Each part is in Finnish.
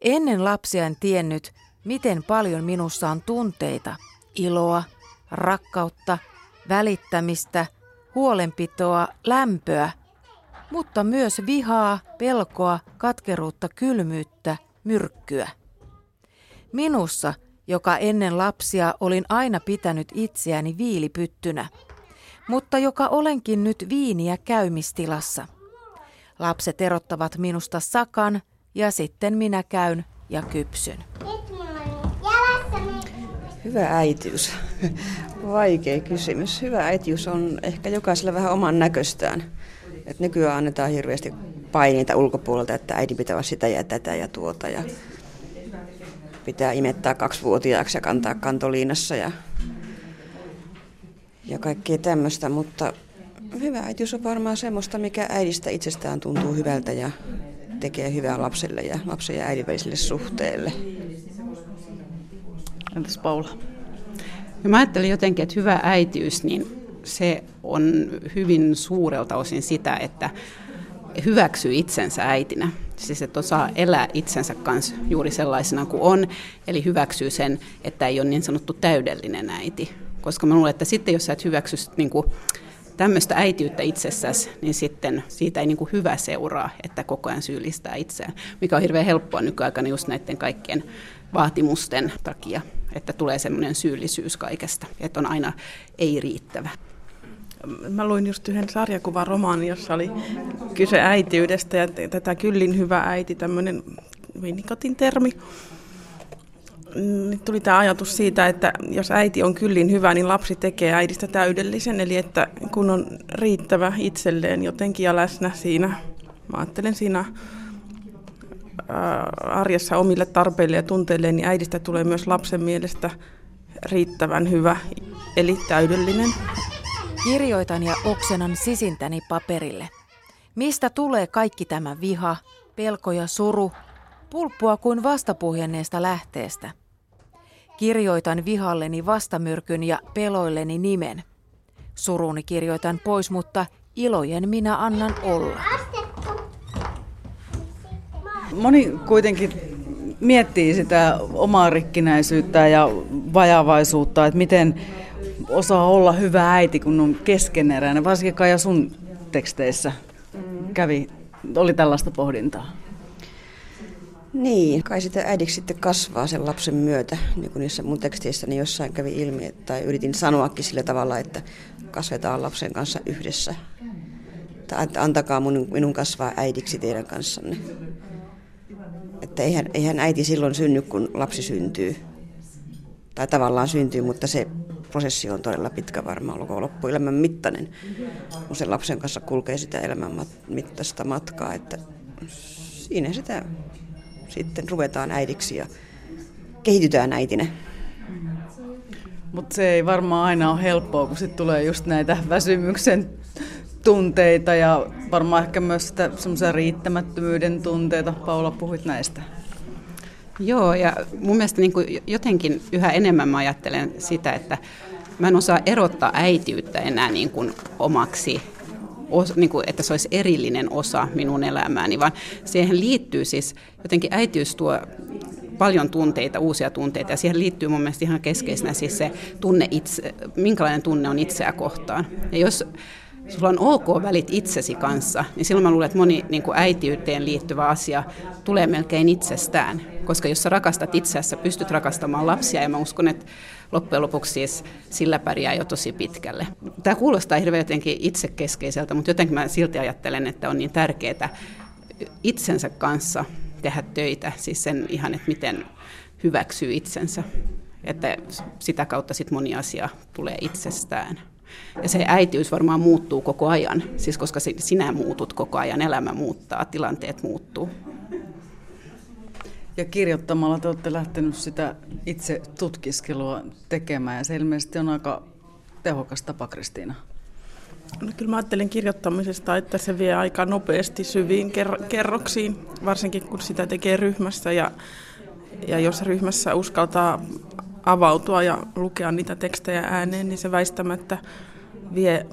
Ennen lapsia en tiennyt, miten paljon minussa on tunteita, iloa, rakkautta, välittämistä, huolenpitoa, lämpöä, mutta myös vihaa, pelkoa, katkeruutta, kylmyyttä, myrkkyä. Minussa, joka ennen lapsia olin aina pitänyt itseäni viilipyttynä, mutta joka olenkin nyt viiniä käymistilassa. Lapset erottavat minusta sakan ja sitten minä käyn ja kypsyn. Hyvä äitiys. Vaikea kysymys. Hyvä äitiys on ehkä jokaisella vähän oman näköstään. Et nykyään annetaan hirveästi paineita ulkopuolelta, että äiti pitää olla sitä ja tätä ja tuota. Ja pitää imettää kaksivuotiaaksi ja kantaa kantoliinassa ja, ja kaikkea tämmöistä. Mutta hyvä äitiys on varmaan semmoista, mikä äidistä itsestään tuntuu hyvältä ja tekee hyvää lapselle ja lapsen ja äidin väliselle suhteelle. Entäs Paula? Ja mä ajattelin jotenkin, että hyvä äitiys, niin se on hyvin suurelta osin sitä, että hyväksyy itsensä äitinä. Siis että osaa elää itsensä kanssa juuri sellaisena kuin on, eli hyväksyy sen, että ei ole niin sanottu täydellinen äiti. Koska mä luulen, että sitten jos sä et hyväksy niin kuin tämmöistä äitiyttä itsessäsi, niin sitten siitä ei niin kuin hyvä seuraa, että koko ajan syyllistää itseään, mikä on hirveän helppoa nykyaikana just näiden kaikkien vaatimusten takia, että tulee semmoinen syyllisyys kaikesta, että on aina ei riittävä. Mä luin just yhden sarjakuvan romaanin, jossa oli kyse äitiydestä ja tätä kyllin hyvä äiti, tämmöinen Vinnikotin termi. Nyt tuli tämä ajatus siitä, että jos äiti on kyllin hyvä, niin lapsi tekee äidistä täydellisen. Eli että kun on riittävä itselleen jotenkin ja läsnä siinä, mä ajattelen siinä arjessa omille tarpeille ja tunteille, niin äidistä tulee myös lapsen mielestä riittävän hyvä, eli täydellinen. Kirjoitan ja oksenan sisintäni paperille. Mistä tulee kaikki tämä viha, pelko ja suru, pulppua kuin vastapuhjenneesta lähteestä? Kirjoitan vihalleni vastamyrkyn ja peloilleni nimen. Suruni kirjoitan pois, mutta ilojen minä annan olla. Moni kuitenkin miettii sitä omaa rikkinäisyyttä ja vajavaisuutta, että miten osaa olla hyvä äiti, kun on keskeneräinen. Varsinkin Kaija sun teksteissä kävi, oli tällaista pohdintaa. Niin, kai sitä äidiksi sitten kasvaa sen lapsen myötä, niin kuin niissä mun teksteissäni jossain kävi ilmi, tai yritin sanoakin sillä tavalla, että kasvetaan lapsen kanssa yhdessä. Tai että antakaa minun, minun kasvaa äidiksi teidän kanssanne. Että eihän, eihän äiti silloin synny, kun lapsi syntyy. Tai tavallaan syntyy, mutta se prosessi on todella pitkä varmaan koko loppuelämän mittainen, kun sen lapsen kanssa kulkee sitä elämän mittaista matkaa. Että siinä sitä sitten ruvetaan äidiksi ja kehitytään äitinä. Mutta se ei varmaan aina ole helppoa, kun sitten tulee just näitä väsymyksen tunteita ja varmaan ehkä myös sitä semmoisia riittämättömyyden tunteita. Paula, puhuit näistä. Joo, ja mun mielestä niin jotenkin yhä enemmän mä ajattelen sitä, että mä en osaa erottaa äitiyttä enää niin kuin omaksi os, niin kuin, että se olisi erillinen osa minun elämääni, vaan siihen liittyy siis, jotenkin äitiys tuo paljon tunteita, uusia tunteita, ja siihen liittyy mun mielestä ihan keskeisenä siis se tunne itse, minkälainen tunne on itseä kohtaan. Ja jos sulla on ok välit itsesi kanssa, niin silloin mä luulen, että moni niin kuin äitiyteen liittyvä asia tulee melkein itsestään. Koska jos sä rakastat itseäsi, pystyt rakastamaan lapsia, ja mä uskon, että loppujen lopuksi siis sillä pärjää jo tosi pitkälle. Tämä kuulostaa hirveän jotenkin itsekeskeiseltä, mutta jotenkin mä silti ajattelen, että on niin tärkeää itsensä kanssa tehdä töitä, siis sen ihan, että miten hyväksyy itsensä. Että sitä kautta sitten moni asia tulee itsestään. Ja se äitiys varmaan muuttuu koko ajan, siis koska sinä muutut koko ajan, elämä muuttaa, tilanteet muuttuu. Ja kirjoittamalla te olette lähtenyt sitä itse tutkiskelua tekemään ja se ilmeisesti on aika tehokas tapa, Kristiina. No kyllä mä ajattelen kirjoittamisesta, että se vie aika nopeasti syviin ker- kerroksiin, varsinkin kun sitä tekee ryhmässä ja, ja jos ryhmässä uskaltaa avautua ja lukea niitä tekstejä ääneen, niin se väistämättä vie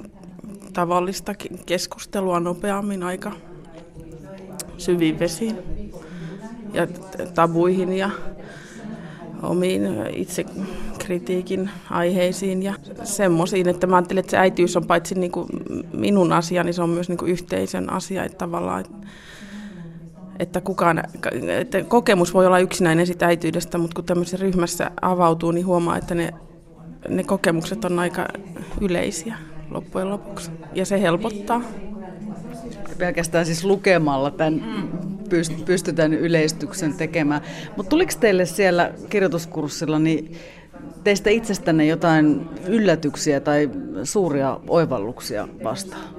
tavallista keskustelua nopeammin aika syviin vesiin. Ja tabuihin ja omiin itse kritiikin aiheisiin ja semmoisiin, että mä ajattelin, että se äitiys on paitsi niin kuin minun asia, niin se on myös niin kuin yhteisön asia, että tavallaan, että, että, kukaan, että kokemus voi olla yksinäinen sitä äityydestä, mutta kun tämmöisessä ryhmässä avautuu, niin huomaa, että ne, ne kokemukset on aika yleisiä loppujen lopuksi ja se helpottaa. Pelkästään siis lukemalla tämän pystytään yleistyksen tekemään. Mutta tuliko teille siellä kirjoituskurssilla niin teistä itsestänne jotain yllätyksiä tai suuria oivalluksia vastaan?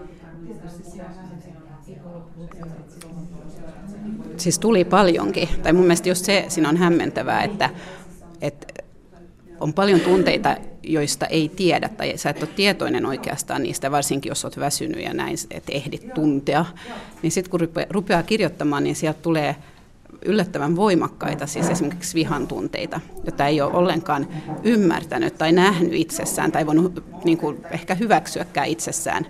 Siis tuli paljonkin. Tai mun mielestä just se siinä on hämmentävää, että, että on paljon tunteita, joista ei tiedä, tai sä et ole tietoinen oikeastaan niistä, varsinkin jos olet väsynyt ja näin, että ehdit tuntea. Niin sitten kun rupeaa kirjoittamaan, niin sieltä tulee yllättävän voimakkaita, siis esimerkiksi vihan tunteita, joita ei ole ollenkaan ymmärtänyt tai nähnyt itsessään tai voinut niin kuin, ehkä hyväksyäkään itsessään.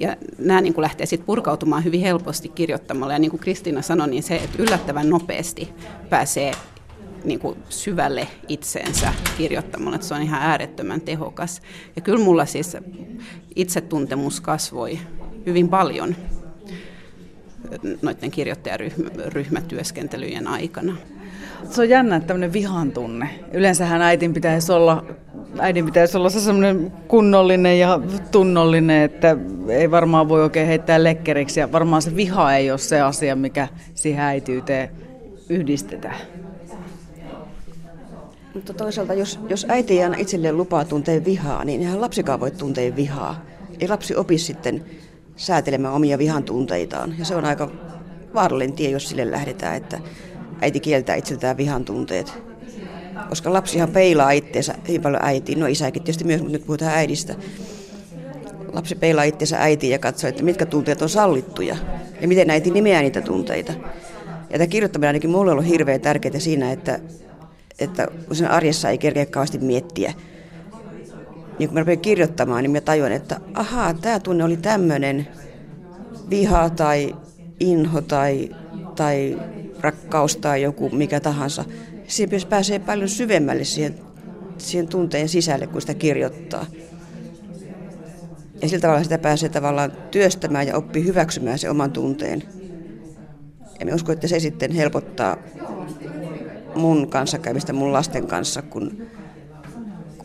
Ja nämä niin kuin lähtee sitten purkautumaan hyvin helposti kirjoittamalla. Ja niin kuin Kristiina sanoi, niin se, että yllättävän nopeasti pääsee niin kuin syvälle itseensä kirjoittamalla, että se on ihan äärettömän tehokas. Ja kyllä mulla siis itsetuntemus kasvoi hyvin paljon noiden kirjoittajaryhmätyöskentelyjen aikana. Se on jännä, että tämmöinen vihan tunne. Yleensähän äitin pitäisi olla, äidin pitäisi olla se semmoinen kunnollinen ja tunnollinen, että ei varmaan voi oikein heittää lekkeriksi. Ja varmaan se viha ei ole se asia, mikä siihen äitiyteen yhdistetään. Mutta toisaalta, jos, jos äiti ei anna itselleen lupaa tuntea vihaa, niin eihän lapsikaan voi tuntea vihaa. Ei lapsi opi sitten säätelemään omia vihan tunteitaan. Ja se on aika vaarallinen tie, jos sille lähdetään, että äiti kieltää itseltään vihan tunteet. Koska lapsihan peilaa itseensä hyvin paljon äitiin, no isäkin tietysti myös, mutta nyt puhutaan äidistä. Lapsi peilaa itseensä äitiin ja katsoo, että mitkä tunteet on sallittuja ja miten äiti nimeää niitä tunteita. Ja tämä kirjoittaminen ainakin mulle on ollut hirveän tärkeää siinä, että että sen arjessa ei kerkeä kauheasti miettiä. Niin kun mä rupean kirjoittamaan, niin mä tajuan, että ahaa, tämä tunne oli tämmöinen viha tai inho tai, tai rakkaus tai joku mikä tahansa. Siinä myös pääsee paljon syvemmälle siihen, siihen tunteen sisälle, kun sitä kirjoittaa. Ja sillä tavalla sitä pääsee tavallaan työstämään ja oppii hyväksymään se oman tunteen. Ja mä uskon, että se sitten helpottaa mun kanssakäymistä mun lasten kanssa, kun,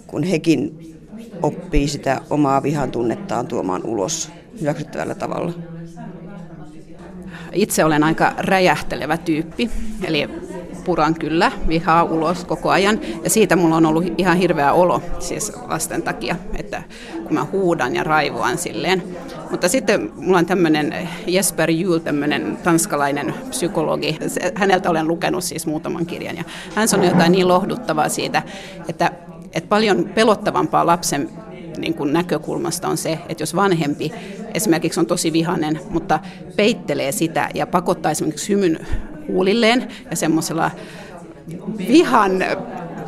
kun hekin oppii sitä omaa vihan tunnettaan tuomaan ulos hyväksyttävällä tavalla. Itse olen aika räjähtelevä tyyppi, eli puran kyllä vihaa ulos koko ajan. Ja siitä mulla on ollut ihan hirveä olo siis lasten takia, että kun mä huudan ja raivoan silleen. Mutta sitten mulla on tämmöinen Jesper Juhl, tämmöinen tanskalainen psykologi. Häneltä olen lukenut siis muutaman kirjan ja hän sanoi jotain niin lohduttavaa siitä, että, että paljon pelottavampaa lapsen niin kuin näkökulmasta on se, että jos vanhempi esimerkiksi on tosi vihainen, mutta peittelee sitä ja pakottaa esimerkiksi hymyn huulilleen ja semmoisella vihan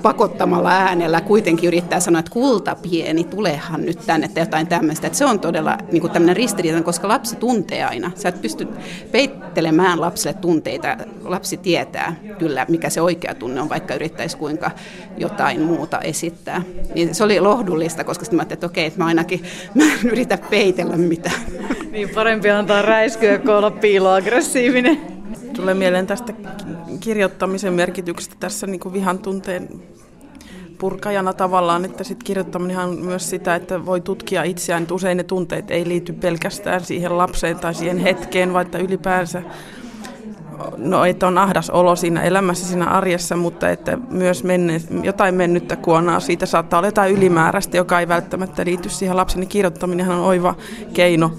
pakottamalla äänellä kuitenkin yrittää sanoa, että kulta pieni, tulehan nyt tänne tai jotain tämmöistä. Että se on todella niin tämmöinen ristiriitainen, koska lapsi tuntee aina. Sä et pysty peittelemään lapselle tunteita. Lapsi tietää kyllä, mikä se oikea tunne on, vaikka yrittäisi kuinka jotain muuta esittää. Niin se oli lohdullista, koska sitten mä ajattelin, että okei, että mä ainakin mä en yritä peitellä mitään. Niin parempi antaa räiskyä kuin olla piiloaggressiivinen. Tulee mieleen tästä kirjoittamisen merkityksestä tässä niin kuin vihan tunteen purkajana tavallaan, että sit kirjoittaminen on myös sitä, että voi tutkia itseään, että usein ne tunteet ei liity pelkästään siihen lapseen tai siihen hetkeen, vaan että ylipäänsä no, että on ahdas olo siinä elämässä, siinä arjessa, mutta että myös menne, jotain mennyttä kuonaa, siitä saattaa olla jotain ylimääräistä, joka ei välttämättä liity siihen lapsen, niin kirjoittaminen on oiva keino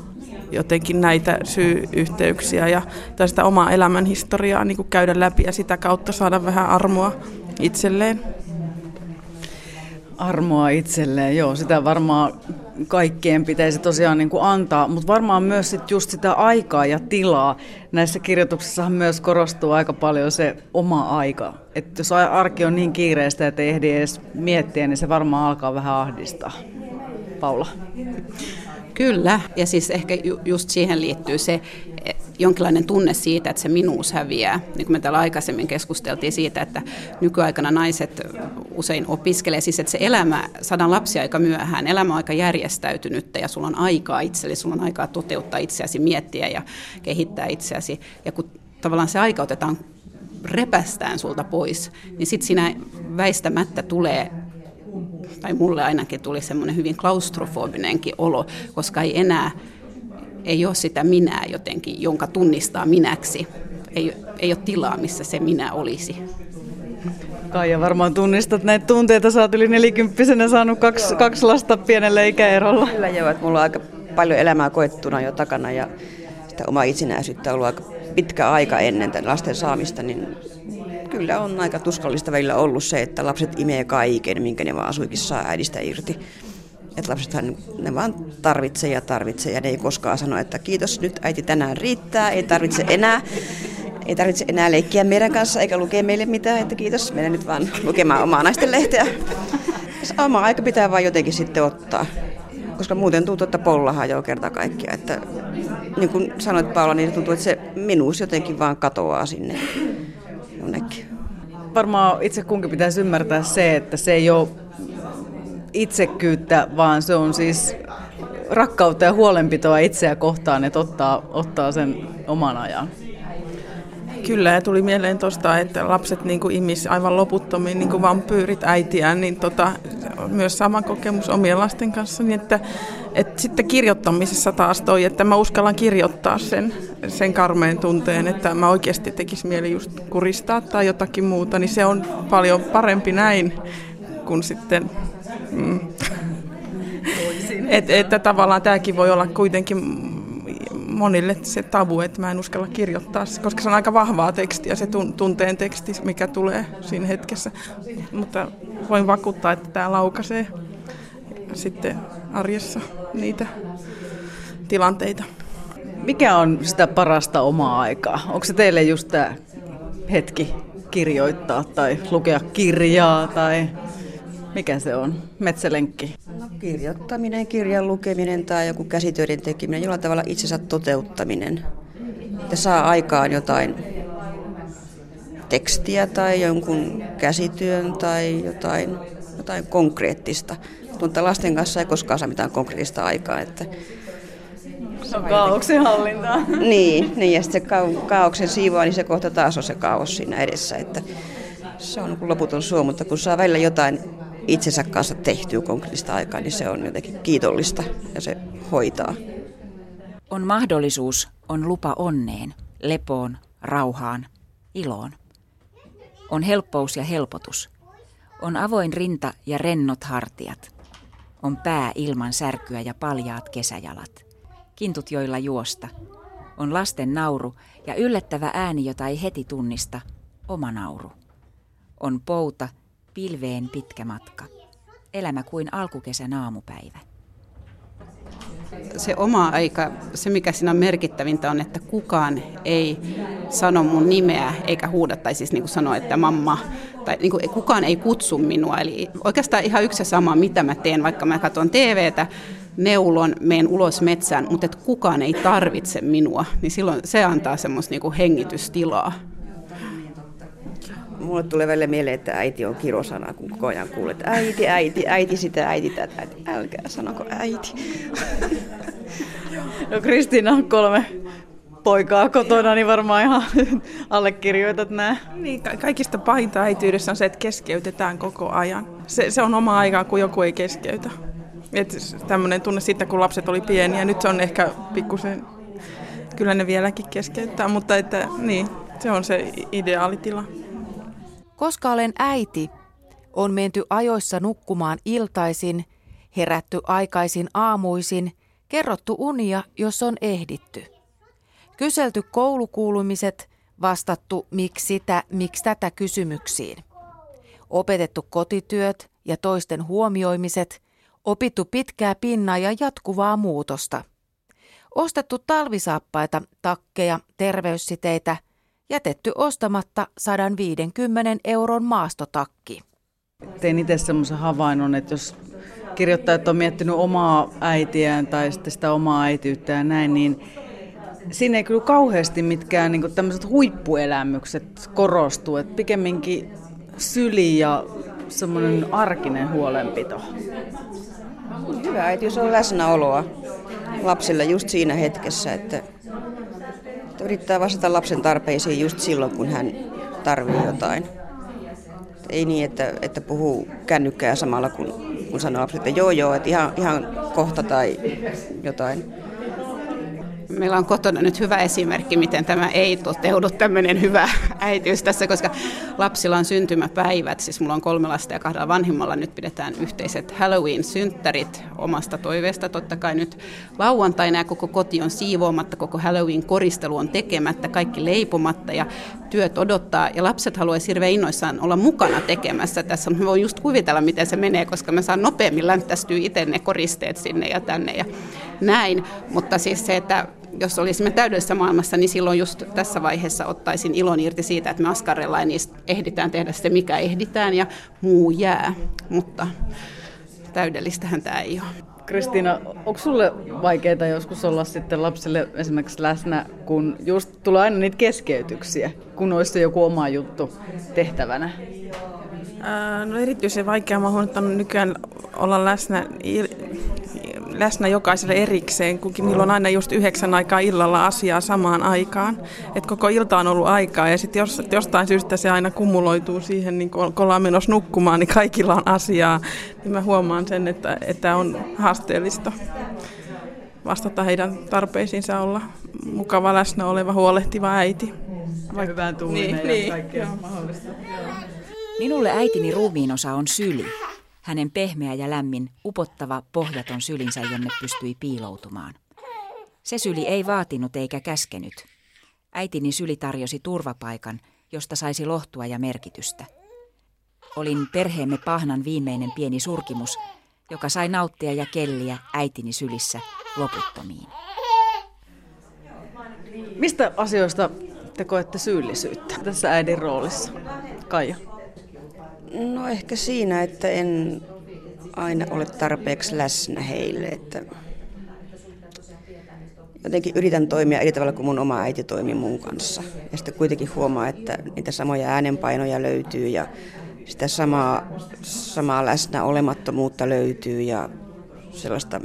jotenkin näitä syy-yhteyksiä ja tästä omaa elämän historiaa niin kuin käydä läpi ja sitä kautta saada vähän armoa itselleen. Armoa itselleen, joo, sitä varmaan kaikkien pitäisi tosiaan niin kuin antaa, mutta varmaan myös sit just sitä aikaa ja tilaa. Näissä kirjoituksissa myös korostuu aika paljon se oma aika. Että jos arki on niin kiireistä, että ei ehdi edes miettiä, niin se varmaan alkaa vähän ahdistaa. Paula. Kyllä, ja siis ehkä just siihen liittyy se, jonkinlainen tunne siitä, että se minuus häviää. Niin kuin me täällä aikaisemmin keskusteltiin siitä, että nykyaikana naiset usein opiskelee, siis että se elämä, saadaan lapsia aika myöhään, elämä on aika järjestäytynyttä ja sulla on aikaa itselle, sulla on aikaa toteuttaa itseäsi, miettiä ja kehittää itseäsi. Ja kun tavallaan se aika otetaan repästään sulta pois, niin sitten siinä väistämättä tulee tai mulle ainakin tuli semmoinen hyvin klaustrofobinenkin olo, koska ei enää ei ole sitä minää jotenkin, jonka tunnistaa minäksi. Ei, ei ole tilaa, missä se minä olisi. Kaija, varmaan tunnistat näitä tunteita. Sä oot yli nelikymppisenä saanut kaksi, kaksi lasta pienellä ikäerolla. Kyllä joo, että mulla on aika paljon elämää koettuna jo takana ja sitä omaa itsenäisyyttä on ollut aika pitkä aika ennen tämän lasten saamista, niin kyllä on aika tuskallista välillä ollut se, että lapset imee kaiken, minkä ne vaan asuikin saa äidistä irti. Että lapsethan ne vaan tarvitsee ja tarvitsee ja ne ei koskaan sano, että kiitos nyt äiti tänään riittää, ei tarvitse enää. Ei tarvitse enää leikkiä meidän kanssa eikä lukea meille mitään, että kiitos, mennä nyt vaan lukemaan omaa naisten lehteä. Oma aika pitää vaan jotenkin sitten ottaa, koska muuten tuntuu, että pollahan jo kerta kaikkia. Että, niin kuin sanoit Paula, niin tuntuu, että se minuus jotenkin vaan katoaa sinne. Varmaan itse kunkin pitäisi ymmärtää se, että se ei ole itsekyyttä, vaan se on siis rakkautta ja huolenpitoa itseä kohtaan, että ottaa, ottaa sen oman ajan. Kyllä, ja tuli mieleen tuosta, että lapset niin imis aivan loputtomiin niin kuin vampyyrit äitiään, niin tota, myös sama kokemus omien lasten kanssa, niin että, että sitten kirjoittamisessa taas toi, että mä uskallan kirjoittaa sen, sen karmeen tunteen, että mä oikeasti tekisi mieli just kuristaa tai jotakin muuta, niin se on paljon parempi näin kuin sitten Mm. Et, että tavallaan tämäkin voi olla kuitenkin monille se tabu, että mä en uskalla kirjoittaa, koska se on aika vahvaa tekstiä, se tunteen teksti, mikä tulee siinä hetkessä. Mutta voin vakuuttaa, että tämä laukaisee sitten arjessa niitä tilanteita. Mikä on sitä parasta omaa aikaa? Onko se teille just tämä hetki kirjoittaa tai lukea kirjaa tai mikä se on? Metsälenkki? No, kirjoittaminen, kirjan lukeminen tai joku käsitöiden tekeminen, jollain tavalla itsensä toteuttaminen. Ja saa aikaan jotain tekstiä tai jonkun käsityön tai jotain, jotain konkreettista. Mutta lasten kanssa ei koskaan saa mitään konkreettista aikaa. Että se on kaauksen hallintaa. Niin, niin ja sitten se kaauksen siivoa, niin se kohta taas on se kaos siinä edessä. Että se on niin loputon suo, mutta kun saa välillä jotain itsensä kanssa tehtyä konkreettista aikaa, niin se on jotenkin kiitollista ja se hoitaa. On mahdollisuus, on lupa onneen, lepoon, rauhaan, iloon. On helppous ja helpotus. On avoin rinta ja rennot hartiat. On pää ilman särkyä ja paljaat kesäjalat. Kintut joilla juosta. On lasten nauru ja yllättävä ääni, jota ei heti tunnista. Oma nauru. On pouta pilveen pitkä matka. Elämä kuin alkukesän aamupäivä. Se oma aika, se mikä siinä on merkittävintä on, että kukaan ei sano mun nimeä eikä huuda, tai siis niin kuin sano, että mamma, tai niin kuin kukaan ei kutsu minua. Eli oikeastaan ihan yksi ja sama, mitä mä teen, vaikka mä katson TVtä, neulon, meen ulos metsään, mutta että kukaan ei tarvitse minua, niin silloin se antaa semmoista niin hengitystilaa. Mulle tulee välillä mieleen, että äiti on kirosana, kun koko ajan kuulet äiti, äiti, äiti sitä, äiti tätä. Äiti. Älkää sanoko äiti. No Kristiina on kolme poikaa kotona, niin varmaan ihan allekirjoitat nämä. Niin, ka- kaikista pahinta äityydessä on se, että keskeytetään koko ajan. Se, se on oma aikaa, kun joku ei keskeytä. Tämmöinen tunne siitä, kun lapset oli pieniä. Nyt se on ehkä pikkusen, kyllä ne vieläkin keskeyttää, mutta että, niin, se on se ideaalitila. Koska olen äiti, on menty ajoissa nukkumaan iltaisin, herätty aikaisin aamuisin, kerrottu unia, jos on ehditty. Kyselty koulukuulumiset, vastattu miksi sitä, miksi tätä kysymyksiin. Opetettu kotityöt ja toisten huomioimiset, opittu pitkää pinnaa ja jatkuvaa muutosta. Ostettu talvisaappaita, takkeja, terveyssiteitä – jätetty ostamatta 150 euron maastotakki. Tein itse semmoisen havainnon, että jos kirjoittajat on miettinyt omaa äitiään tai sitten sitä omaa äitiyttä ja näin, niin siinä ei kyllä kauheasti mitkään niin tämmöiset huippuelämykset korostu, että pikemminkin syli ja semmoinen arkinen huolenpito. Hyvä äitiys on läsnäoloa lapsille just siinä hetkessä, että, että yrittää vastata lapsen tarpeisiin just silloin, kun hän tarvii jotain. Ei niin, että, että puhuu kännykkää samalla, kun, kun sanoo lapsille, että joo joo, että ihan, ihan kohta tai jotain. Meillä on kotona nyt hyvä esimerkki, miten tämä ei toteudu, tämmöinen hyvä äitiys tässä, koska lapsilla on syntymäpäivät. Siis mulla on kolme lasta ja kahdella vanhimmalla nyt pidetään yhteiset Halloween-synttärit omasta toiveesta. Totta kai nyt lauantaina ja koko koti on siivoamatta, koko Halloween-koristelu on tekemättä, kaikki leipomatta ja työt odottaa. Ja lapset haluaisi hirveän innoissaan olla mukana tekemässä tässä. Mä voin just kuvitella, miten se menee, koska mä saan nopeammin länttästyä itse ne koristeet sinne ja tänne ja näin. Mutta siis se, että jos olisimme täydellisessä maailmassa, niin silloin just tässä vaiheessa ottaisin ilon irti siitä, että me askarellaan ja niistä ehditään tehdä se, mikä ehditään ja muu jää. Mutta täydellistähän tämä ei ole. Kristiina, onko sulle vaikeaa joskus olla sitten lapsille esimerkiksi läsnä, kun just tulee aina niitä keskeytyksiä, kun olisi joku oma juttu tehtävänä? no erityisen vaikea mä huomannut nykyään olla läsnä läsnä jokaiselle erikseen, kun niillä on aina just yhdeksän aikaa illalla asiaa samaan aikaan. Et koko ilta on ollut aikaa ja sitten jos, jostain syystä se aina kumuloituu siihen, niin kun ollaan menossa nukkumaan, niin kaikilla on asiaa. Niin mä huomaan sen, että, että on haasteellista vastata heidän tarpeisiinsa olla mukava läsnä oleva huolehtiva äiti. Vai hyvään tuulinen niin, ja niin, kaikkea mahdollista. Minulle äitini ruumiinosa on syli. Hänen pehmeä ja lämmin, upottava, pohjaton sylinsä, jonne pystyi piiloutumaan. Se syli ei vaatinut eikä käskenyt. Äitini syli tarjosi turvapaikan, josta saisi lohtua ja merkitystä. Olin perheemme pahnan viimeinen pieni surkimus, joka sai nauttia ja kelliä äitini sylissä loputtomiin. Mistä asioista te koette syyllisyyttä tässä äidin roolissa? Kaija. No ehkä siinä, että en aina ole tarpeeksi läsnä heille. Että jotenkin yritän toimia eri tavalla kuin mun oma äiti toimi mun kanssa. Ja sitten kuitenkin huomaa, että niitä samoja äänenpainoja löytyy ja sitä samaa, samaa läsnä olemattomuutta löytyy ja sellaista,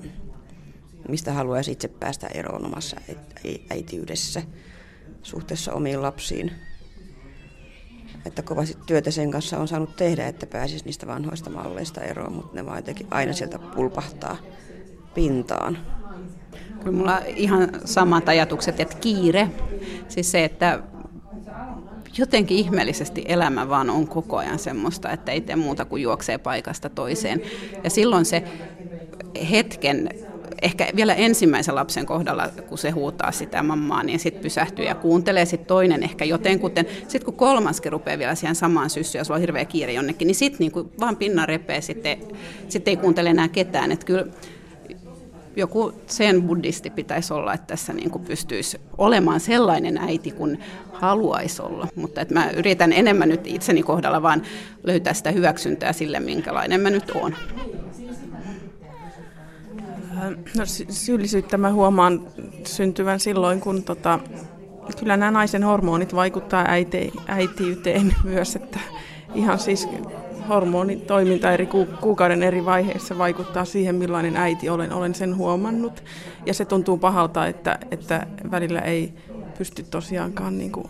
mistä haluaisi itse päästä eroon omassa äitiydessä suhteessa omiin lapsiin että kovasti työtä sen kanssa on saanut tehdä, että pääsisi niistä vanhoista malleista eroon, mutta ne vaan jotenkin aina sieltä pulpahtaa pintaan. Kyllä mulla ihan samat ajatukset, että kiire, siis se, että jotenkin ihmeellisesti elämä vaan on koko ajan semmoista, että ei tee muuta kuin juoksee paikasta toiseen. Ja silloin se hetken ehkä vielä ensimmäisen lapsen kohdalla, kun se huutaa sitä mammaa, niin sitten pysähtyy ja kuuntelee. Sitten toinen ehkä jotenkuten. Sitten kun kolmaskin rupeaa vielä siihen samaan syssyyn, jos on hirveä kiire jonnekin, niin sitten niin vaan pinna repee, sitten sit ei kuuntele enää ketään. Että kyllä joku sen buddhisti pitäisi olla, että tässä niin kuin pystyisi olemaan sellainen äiti kuin haluaisi olla. Mutta että mä yritän enemmän nyt itseni kohdalla vaan löytää sitä hyväksyntää sille, minkälainen mä nyt oon. No, syyllisyyttä mä huomaan syntyvän silloin, kun tota, kyllä nämä naisen hormonit vaikuttaa äiti, äitiyteen myös, että ihan siis hormonitoiminta eri ku, kuukauden eri vaiheissa vaikuttaa siihen, millainen äiti olen. Olen sen huomannut. Ja se tuntuu pahalta, että, että välillä ei pysty tosiaankaan niin kuin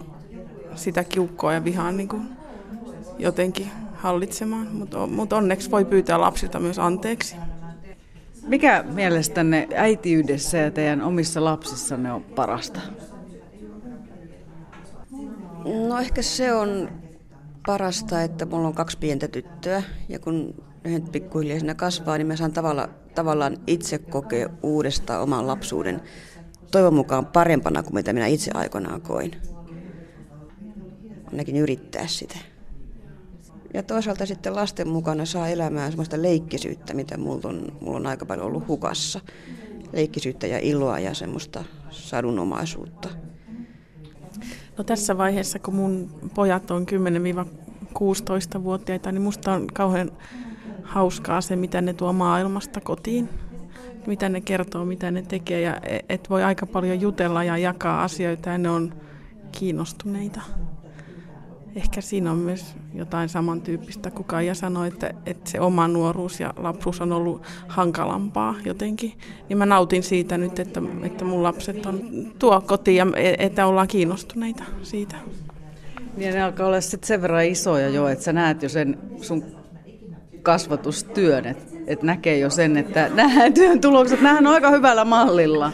sitä kiukkoa ja vihaa niin kuin jotenkin hallitsemaan. Mutta mut onneksi voi pyytää lapsilta myös anteeksi. Mikä mielestänne äitiydessä ja teidän omissa lapsissanne on parasta? No ehkä se on parasta, että mulla on kaksi pientä tyttöä ja kun ne pikkuhiljaa siinä kasvaa, niin mä saan tavalla, tavallaan itse kokea uudestaan oman lapsuuden toivon mukaan parempana kuin mitä minä itse aikoinaan koin. Ainakin yrittää sitä. Ja toisaalta sitten lasten mukana saa elämään sellaista leikkisyyttä, mitä mulla on, mulla on aika paljon ollut hukassa. Leikkisyyttä ja iloa ja semmoista sadunomaisuutta. No tässä vaiheessa, kun mun pojat on 10-16-vuotiaita, niin musta on kauhean hauskaa se, mitä ne tuo maailmasta kotiin. mitä ne kertoo, mitä ne tekee ja e, et voi aika paljon jutella ja jakaa asioita ja ne on kiinnostuneita. Ehkä siinä on myös jotain samantyyppistä, kuka ja sanoi, että, että se oma nuoruus ja lapsuus on ollut hankalampaa jotenkin. Niin mä nautin siitä nyt, että, että mun lapset on tuo kotiin ja e, että ollaan kiinnostuneita siitä. Niin ne alkaa olla sitten sen verran isoja jo, että sä näet jo sen sun kasvatustyön, että et näkee jo sen, että nämä työn tulokset, nämähän on aika hyvällä mallilla.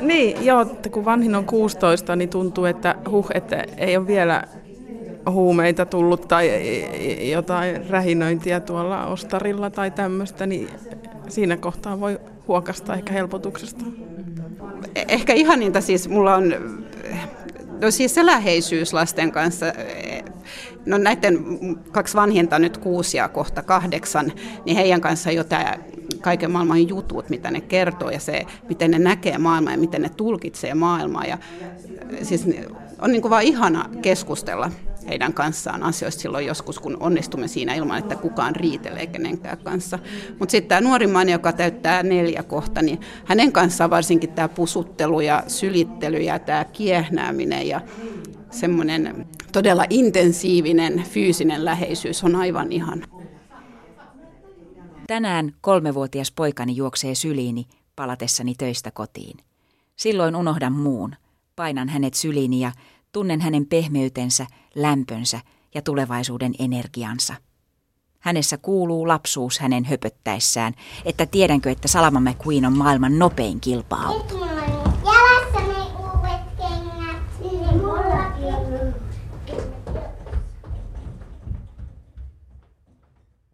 Niin, joo, että kun vanhin on 16, niin tuntuu, että huh, että ei ole vielä huumeita tullut tai jotain rähinöintiä tuolla ostarilla tai tämmöistä, niin siinä kohtaa voi huokasta ehkä helpotuksesta. Ehkä ihaninta siis mulla on No siis se läheisyys lasten kanssa, no näiden kaksi vanhinta nyt kuusi ja kohta kahdeksan, niin heidän kanssa jo tämä kaiken maailman jutut, mitä ne kertoo ja se, miten ne näkee maailmaa ja miten ne tulkitsee maailmaa. Ja, siis on niin kuin vaan ihana keskustella heidän kanssaan asioista silloin joskus, kun onnistumme siinä ilman, että kukaan riitelee kenenkään kanssa. Mutta sitten tämä nuorimmainen, joka täyttää neljä kohta, niin hänen kanssaan varsinkin tämä pusuttelu ja sylittely ja tämä kiehnääminen ja semmoinen todella intensiivinen fyysinen läheisyys on aivan ihan. Tänään kolmevuotias poikani juoksee syliini palatessani töistä kotiin. Silloin unohdan muun. Painan hänet syliini ja tunnen hänen pehmeytensä, lämpönsä ja tulevaisuuden energiansa. Hänessä kuuluu lapsuus hänen höpöttäessään, että tiedänkö, että Salama McQueen on maailman nopein kilpa-auto.